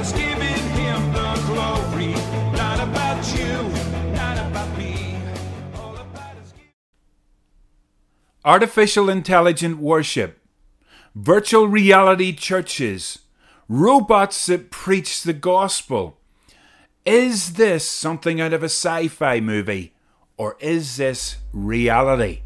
us giving him the glory. Not about you, not about me. About giving Artificial intelligent worship, virtual reality churches, robots that preach the gospel. Is this something out of a sci fi movie or is this reality?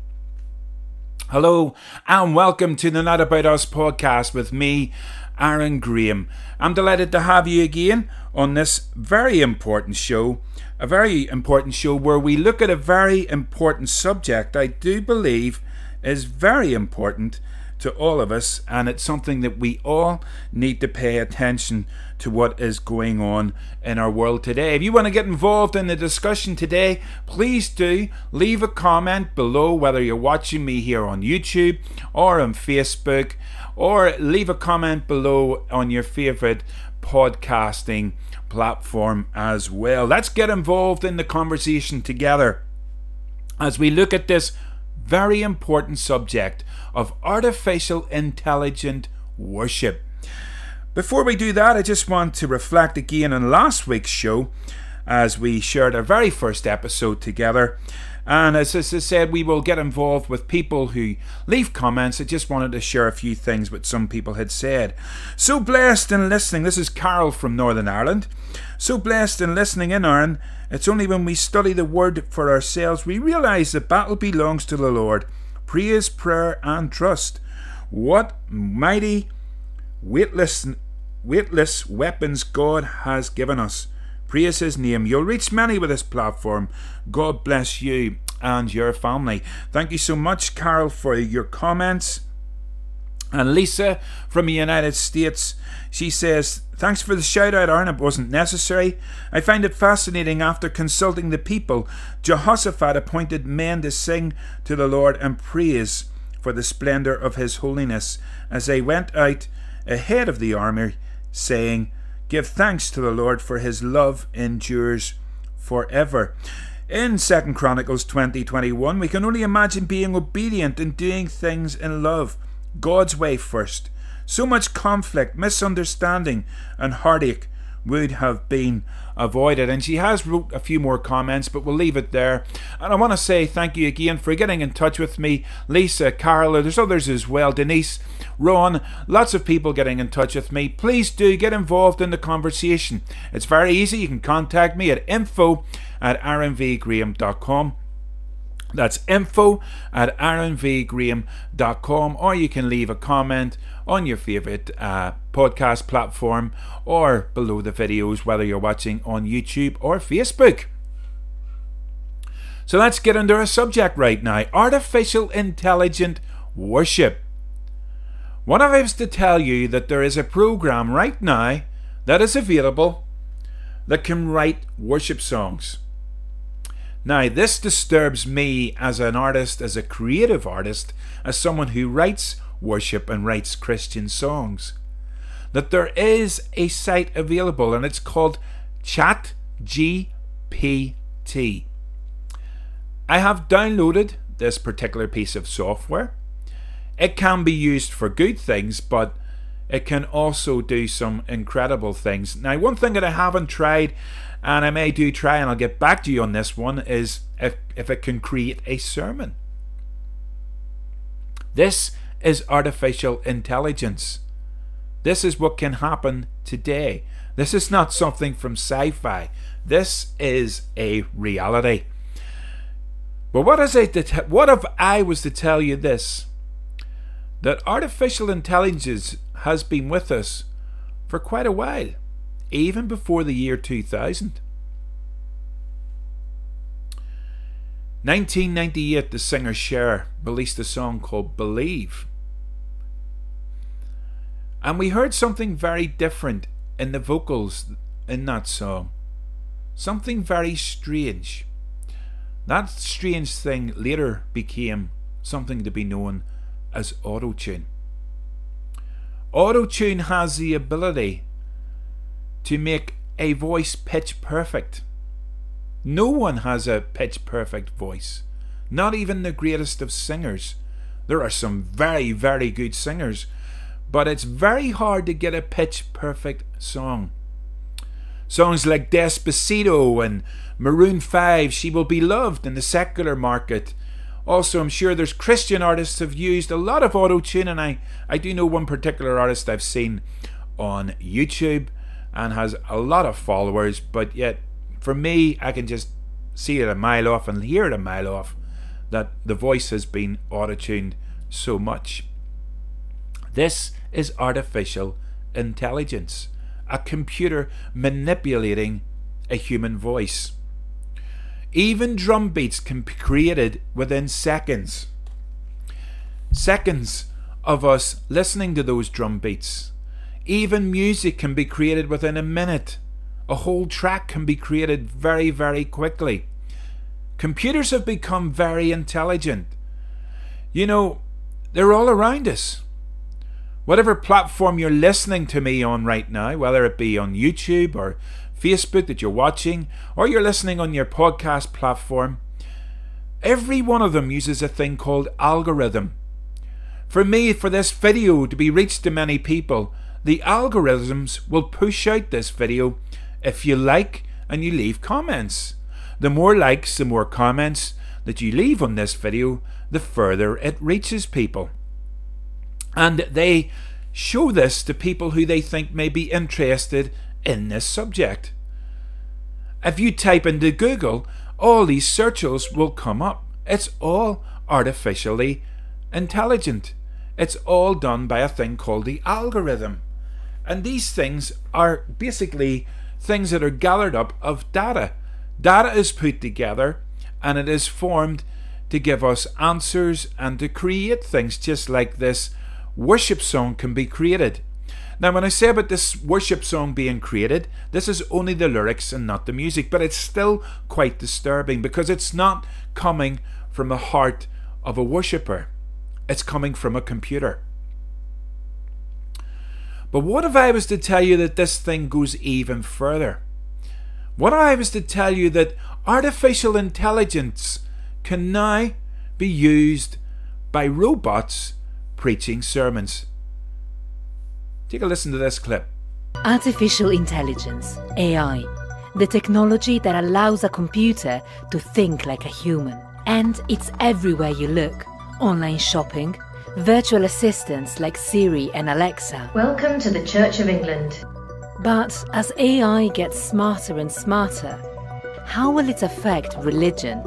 Hello and welcome to the Not About Us podcast with me, Aaron Graham. I'm delighted to have you again on this very important show. A very important show where we look at a very important subject I do believe is very important to all of us, and it's something that we all need to pay attention to what is going on in our world today. If you want to get involved in the discussion today, please do leave a comment below, whether you're watching me here on YouTube or on Facebook, or leave a comment below on your favorite podcasting platform as well. Let's get involved in the conversation together as we look at this very important subject of artificial intelligent worship. Before we do that, I just want to reflect again on last week's show as we shared our very first episode together. And as I said, we will get involved with people who leave comments. I just wanted to share a few things what some people had said. So blessed in listening. This is Carol from Northern Ireland. So blessed in listening in, Aaron. It's only when we study the word for ourselves we realize the battle belongs to the Lord. Praise, prayer, and trust. What mighty, weightless, weightless weapons God has given us. Praise His name. You'll reach many with this platform. God bless you and your family. Thank you so much, Carol, for your comments. And Lisa from the United States, she says, Thanks for the shout out, Aaron. It wasn't necessary. I find it fascinating after consulting the people. Jehoshaphat appointed men to sing to the Lord and praise for the splendour of his holiness as they went out ahead of the army, saying, Give thanks to the Lord, for his love endures forever. In 2 Chronicles 20 21, we can only imagine being obedient and doing things in love, God's way first. So much conflict, misunderstanding, and heartache would have been avoided. And she has wrote a few more comments, but we'll leave it there. And I want to say thank you again for getting in touch with me, Lisa, Carol. There's others as well, Denise, Ron. Lots of people getting in touch with me. Please do get involved in the conversation. It's very easy. You can contact me at info at aaronvgraham.com. That's info at aaronvgraham.com, or you can leave a comment on your favourite uh, podcast platform or below the videos, whether you're watching on YouTube or Facebook. So let's get into our subject right now artificial intelligent worship. What I have to tell you that there is a program right now that is available that can write worship songs? Now, this disturbs me as an artist, as a creative artist, as someone who writes worship and writes Christian songs. That there is a site available and it's called ChatGPT. I have downloaded this particular piece of software. It can be used for good things, but it can also do some incredible things. Now, one thing that I haven't tried, and I may do try, and I'll get back to you on this one, is if, if it can create a sermon. This is artificial intelligence. This is what can happen today. This is not something from sci fi. This is a reality. But what, is it that, what if I was to tell you this? That artificial intelligence has been with us for quite a while, even before the year 2000. 1998, the singer Cher released a song called Believe. And we heard something very different in the vocals in that song. Something very strange. That strange thing later became something to be known as auto-tune. Auto-tune has the ability to make a voice pitch perfect. No one has a pitch perfect voice. Not even the greatest of singers. There are some very, very good singers but it's very hard to get a pitch perfect song. Songs like Despacito and Maroon 5, She Will Be Loved in the secular market. Also, I'm sure there's Christian artists have used a lot of auto tune, and I, I do know one particular artist I've seen on YouTube and has a lot of followers, but yet for me, I can just see it a mile off and hear it a mile off that the voice has been auto tuned so much. This is artificial intelligence, a computer manipulating a human voice. Even drum beats can be created within seconds. Seconds of us listening to those drum beats. Even music can be created within a minute. A whole track can be created very, very quickly. Computers have become very intelligent. You know, they're all around us. Whatever platform you're listening to me on right now, whether it be on YouTube or Facebook that you're watching, or you're listening on your podcast platform, every one of them uses a thing called algorithm. For me, for this video to be reached to many people, the algorithms will push out this video if you like and you leave comments. The more likes, the more comments that you leave on this video, the further it reaches people. And they show this to people who they think may be interested in this subject. If you type into Google, all these searches will come up. It's all artificially intelligent. It's all done by a thing called the algorithm. And these things are basically things that are gathered up of data. Data is put together and it is formed to give us answers and to create things just like this worship song can be created. Now, when I say about this worship song being created, this is only the lyrics and not the music, but it's still quite disturbing because it's not coming from the heart of a worshipper, it's coming from a computer. But what if I was to tell you that this thing goes even further? What if I was to tell you that artificial intelligence can now be used by robots preaching sermons? Take a listen to this clip. Artificial intelligence, AI, the technology that allows a computer to think like a human. And it's everywhere you look online shopping, virtual assistants like Siri and Alexa. Welcome to the Church of England. But as AI gets smarter and smarter, how will it affect religion?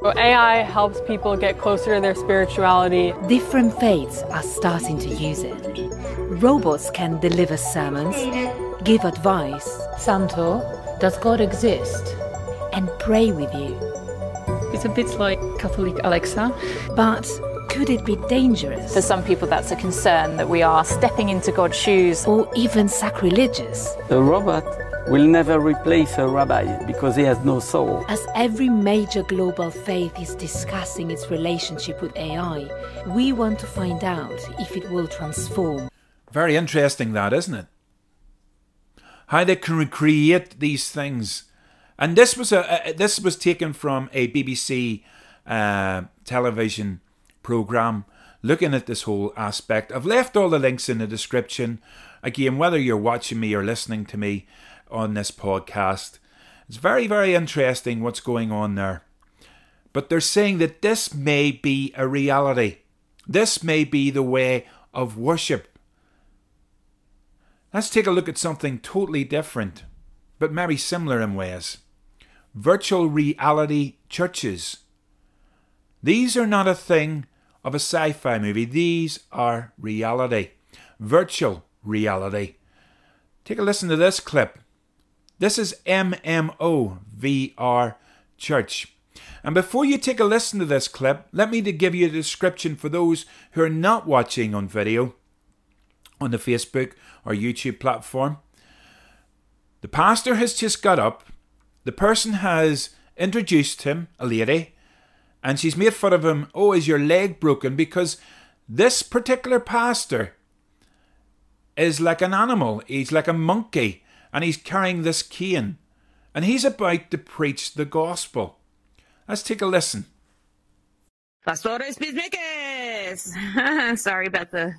So AI helps people get closer to their spirituality. Different faiths are starting to use it. Robots can deliver sermons, give advice, Santo, does God exist? and pray with you. It's a bit like Catholic Alexa. But could it be dangerous For some people, that's a concern that we are stepping into God's shoes. or even sacrilegious? A robot will never replace a rabbi because he has no soul. As every major global faith is discussing its relationship with AI, we want to find out if it will transform. Very interesting, that isn't it? How they can recreate these things, and this was a, a this was taken from a BBC uh, television program looking at this whole aspect. I've left all the links in the description. Again, whether you're watching me or listening to me on this podcast, it's very very interesting what's going on there. But they're saying that this may be a reality. This may be the way of worship. Let's take a look at something totally different, but maybe similar in ways. Virtual reality churches. These are not a thing of a sci fi movie, these are reality. Virtual reality. Take a listen to this clip. This is MMO VR Church. And before you take a listen to this clip, let me to give you a description for those who are not watching on video on the Facebook or YouTube platform. The pastor has just got up. The person has introduced him, a lady, and she's made fun of him. Oh, is your leg broken? Because this particular pastor is like an animal. He's like a monkey, and he's carrying this cane, and he's about to preach the gospel. Let's take a listen. Pastores Bismiques. Sorry about the.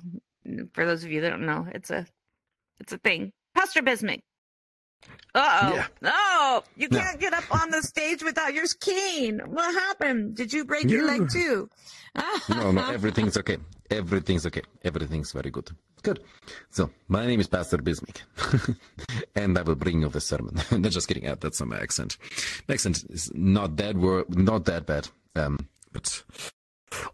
For those of you that don't know, it's a, it's a thing. Pastor Bismick. Uh oh. Yeah. No, you can't get up on the stage without your cane. What happened? Did you break your leg Yeah. too? No, no, everything's okay. Everything's okay. Everything's very good. Good. So, my name is Pastor Bismick, and I will bring you the sermon. no, just kidding. That's not my accent. My accent is not that wor- not that bad, um, but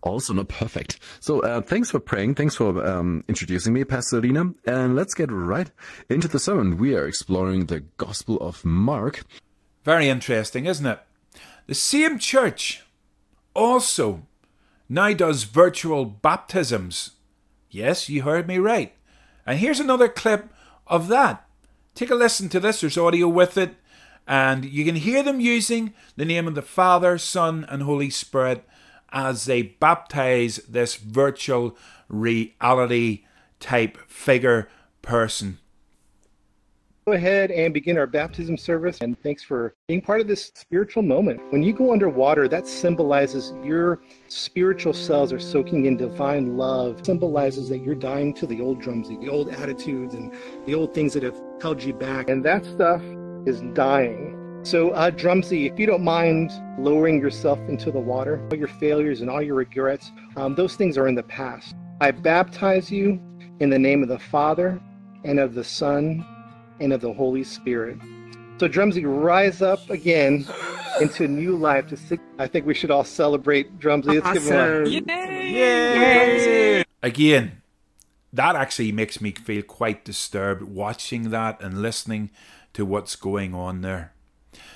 also not perfect. So, uh, thanks for praying. Thanks for um, introducing me, Pastor Lina. And let's get right into the sermon. We are exploring the Gospel of Mark. Very interesting, isn't it? The same church also now does virtual baptisms. Yes, you heard me right. And here's another clip of that. Take a listen to this, there's audio with it, and you can hear them using the name of the Father, Son, and Holy Spirit as they baptize this virtual reality type figure person. go ahead and begin our baptism service. And thanks for being part of this spiritual moment. When you go underwater, that symbolizes your spiritual cells are soaking in divine love, symbolizes that you're dying to the old drums, the old attitudes, and the old things that have held you back. And that stuff is dying. So, uh, Drumsy, if you don't mind lowering yourself into the water, all your failures and all your regrets, um, those things are in the past. I baptize you in the name of the Father and of the Son and of the Holy Spirit. So, Drumsy, rise up again into new life. To sing. I think we should all celebrate Drumsy. Let's give him a Again, that actually makes me feel quite disturbed watching that and listening to what's going on there.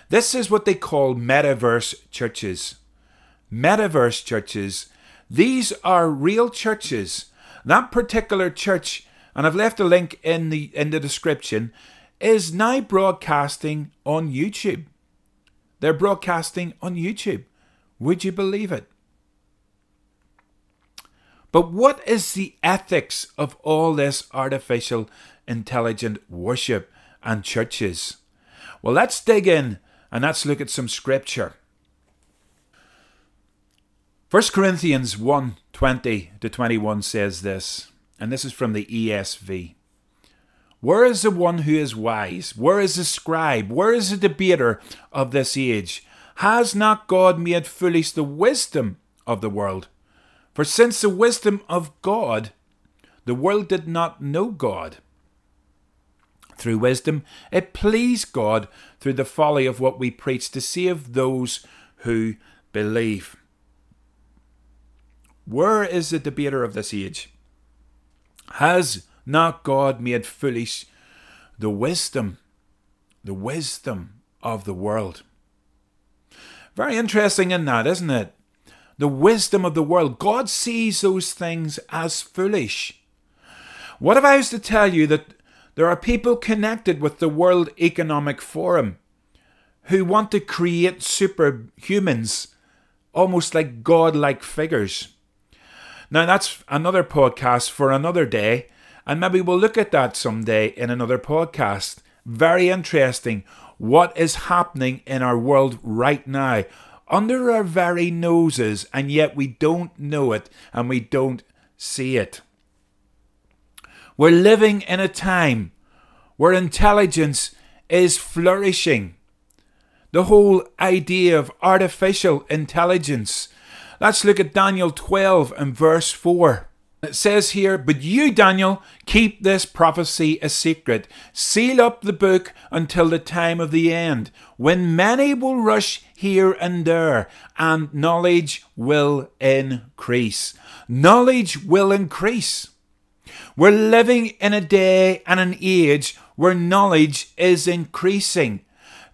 This is what they call metaverse churches. Metaverse churches, these are real churches. That particular church, and I've left a link in the in the description, is now broadcasting on YouTube. They're broadcasting on YouTube. Would you believe it? But what is the ethics of all this artificial intelligent worship and churches? Well, let's dig in and let's look at some scripture. 1 Corinthians 1 20 to 21 says this, and this is from the ESV. Where is the one who is wise? Where is the scribe? Where is the debater of this age? Has not God made foolish the wisdom of the world? For since the wisdom of God, the world did not know God. Through wisdom, it pleased God through the folly of what we preach to save those who believe. Where is the debater of this age? Has not God made foolish the wisdom, the wisdom of the world? Very interesting in that, isn't it? The wisdom of the world. God sees those things as foolish. What if I was to tell you that there are people connected with the World Economic Forum who want to create superhumans, almost like godlike figures? Now, that's another podcast for another day, and maybe we'll look at that someday in another podcast. Very interesting what is happening in our world right now, under our very noses, and yet we don't know it and we don't see it. We're living in a time where intelligence is flourishing. The whole idea of artificial intelligence. Let's look at Daniel 12 and verse 4. It says here, But you, Daniel, keep this prophecy a secret. Seal up the book until the time of the end, when many will rush here and there, and knowledge will increase. Knowledge will increase. We're living in a day and an age where knowledge is increasing.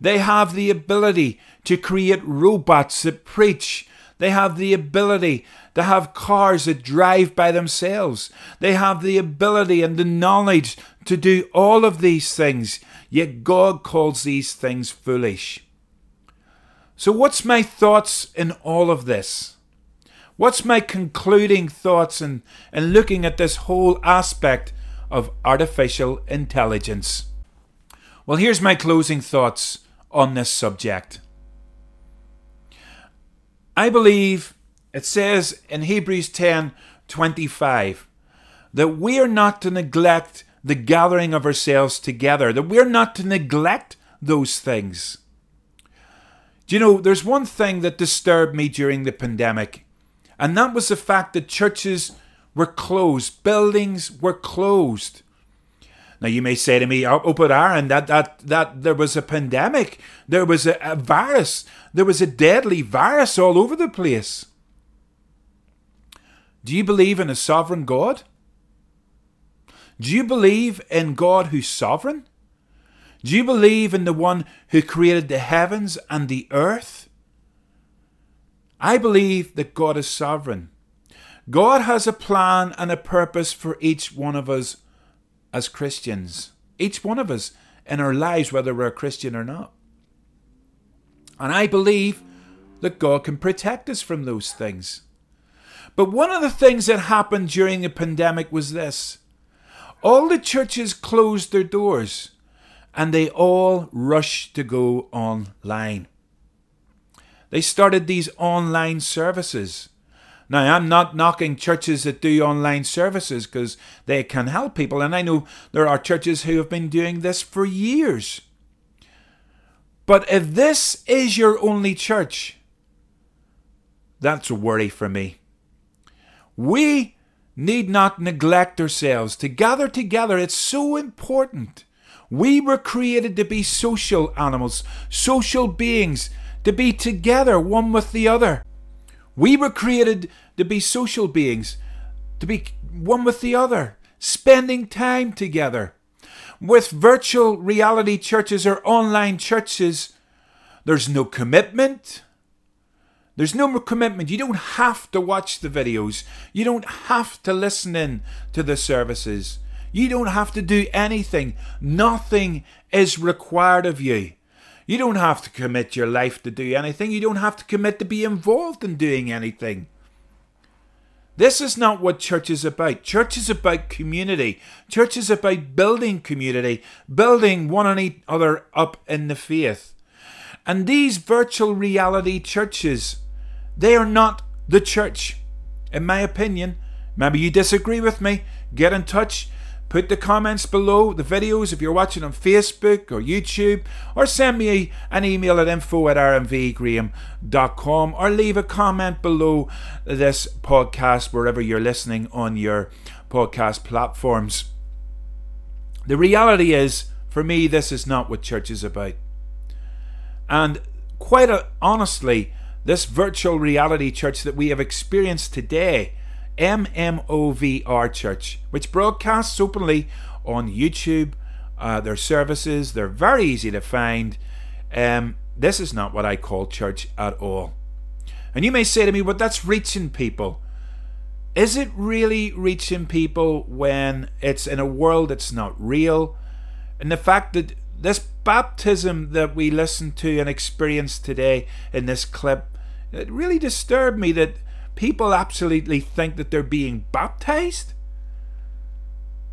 They have the ability to create robots that preach. They have the ability to have cars that drive by themselves. They have the ability and the knowledge to do all of these things. Yet God calls these things foolish. So, what's my thoughts in all of this? What's my concluding thoughts in, in looking at this whole aspect of artificial intelligence? Well, here's my closing thoughts on this subject. I believe it says in Hebrews 10 25 that we are not to neglect the gathering of ourselves together, that we're not to neglect those things. Do you know, there's one thing that disturbed me during the pandemic, and that was the fact that churches were closed, buildings were closed. Now you may say to me, "Oh, oh but Aaron, that that that there was a pandemic, there was a, a virus, there was a deadly virus all over the place." Do you believe in a sovereign God? Do you believe in God who's sovereign? Do you believe in the one who created the heavens and the earth? I believe that God is sovereign. God has a plan and a purpose for each one of us as Christians. Each one of us in our lives, whether we're a Christian or not. And I believe that God can protect us from those things. But one of the things that happened during the pandemic was this all the churches closed their doors and they all rushed to go online. They started these online services. Now, I'm not knocking churches that do online services because they can help people, and I know there are churches who have been doing this for years. But if this is your only church, that's a worry for me. We need not neglect ourselves. To gather together, it's so important. We were created to be social animals, social beings, to be together one with the other. We were created to be social beings, to be one with the other, spending time together. With virtual reality churches or online churches, there's no commitment. There's no more commitment. You don't have to watch the videos. You don't have to listen in to the services. You don't have to do anything. Nothing is required of you. You don't have to commit your life to do anything. You don't have to commit to be involved in doing anything. This is not what church is about. Church is about community. Church is about building community, building one another up in the faith. And these virtual reality churches, they are not the church. In my opinion, maybe you disagree with me, get in touch. Put the comments below the videos if you're watching on Facebook or YouTube, or send me an email at info at aaronvgraham.com, or leave a comment below this podcast wherever you're listening on your podcast platforms. The reality is, for me, this is not what church is about. And quite honestly, this virtual reality church that we have experienced today MMOVR Church, which broadcasts openly on YouTube. Uh, their services, they're very easy to find. Um, this is not what I call church at all. And you may say to me, but that's reaching people. Is it really reaching people when it's in a world that's not real? And the fact that this baptism that we listened to and experienced today in this clip, it really disturbed me that people absolutely think that they're being baptized?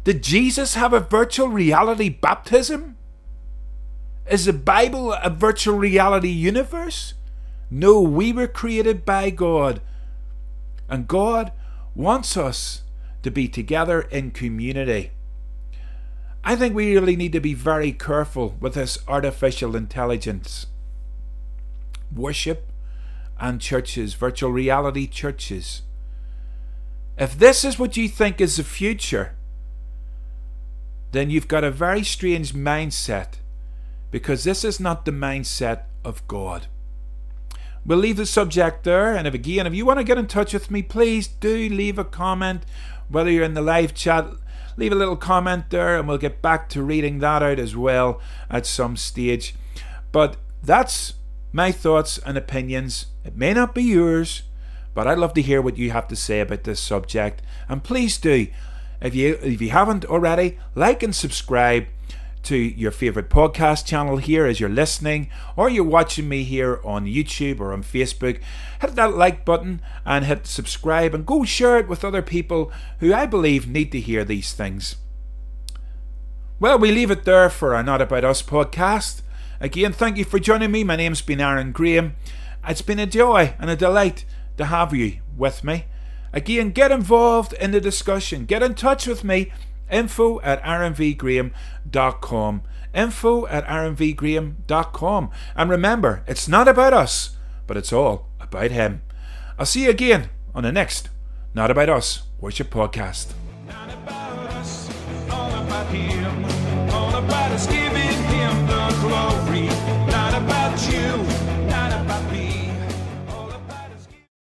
Did Jesus have a virtual reality baptism? Is the Bible a virtual reality universe? No, we were created by God. And God wants us to be together in community. I think we really need to be very careful with this artificial intelligence. Worship and churches, virtual reality churches. If this is what you think is the future, then you've got a very strange mindset because this is not the mindset of God. We'll leave the subject there, and if again, if you want to get in touch with me, please do leave a comment. Whether you're in the live chat, leave a little comment there, and we'll get back to reading that out as well at some stage. But that's my thoughts and opinions. It may not be yours, but I'd love to hear what you have to say about this subject. And please do, if you if you haven't already, like and subscribe to your favorite podcast channel here as you're listening, or you're watching me here on YouTube or on Facebook. Hit that like button and hit subscribe and go share it with other people who I believe need to hear these things. Well, we leave it there for a Not About Us podcast. Again, thank you for joining me. My name's been Aaron Graham. It's been a joy and a delight to have you with me. Again, get involved in the discussion. Get in touch with me info at aaronvgraham.com. Info at aaronvgraham.com. And remember, it's not about us, but it's all about Him. I'll see you again on the next Not About Us Worship Podcast him the glory.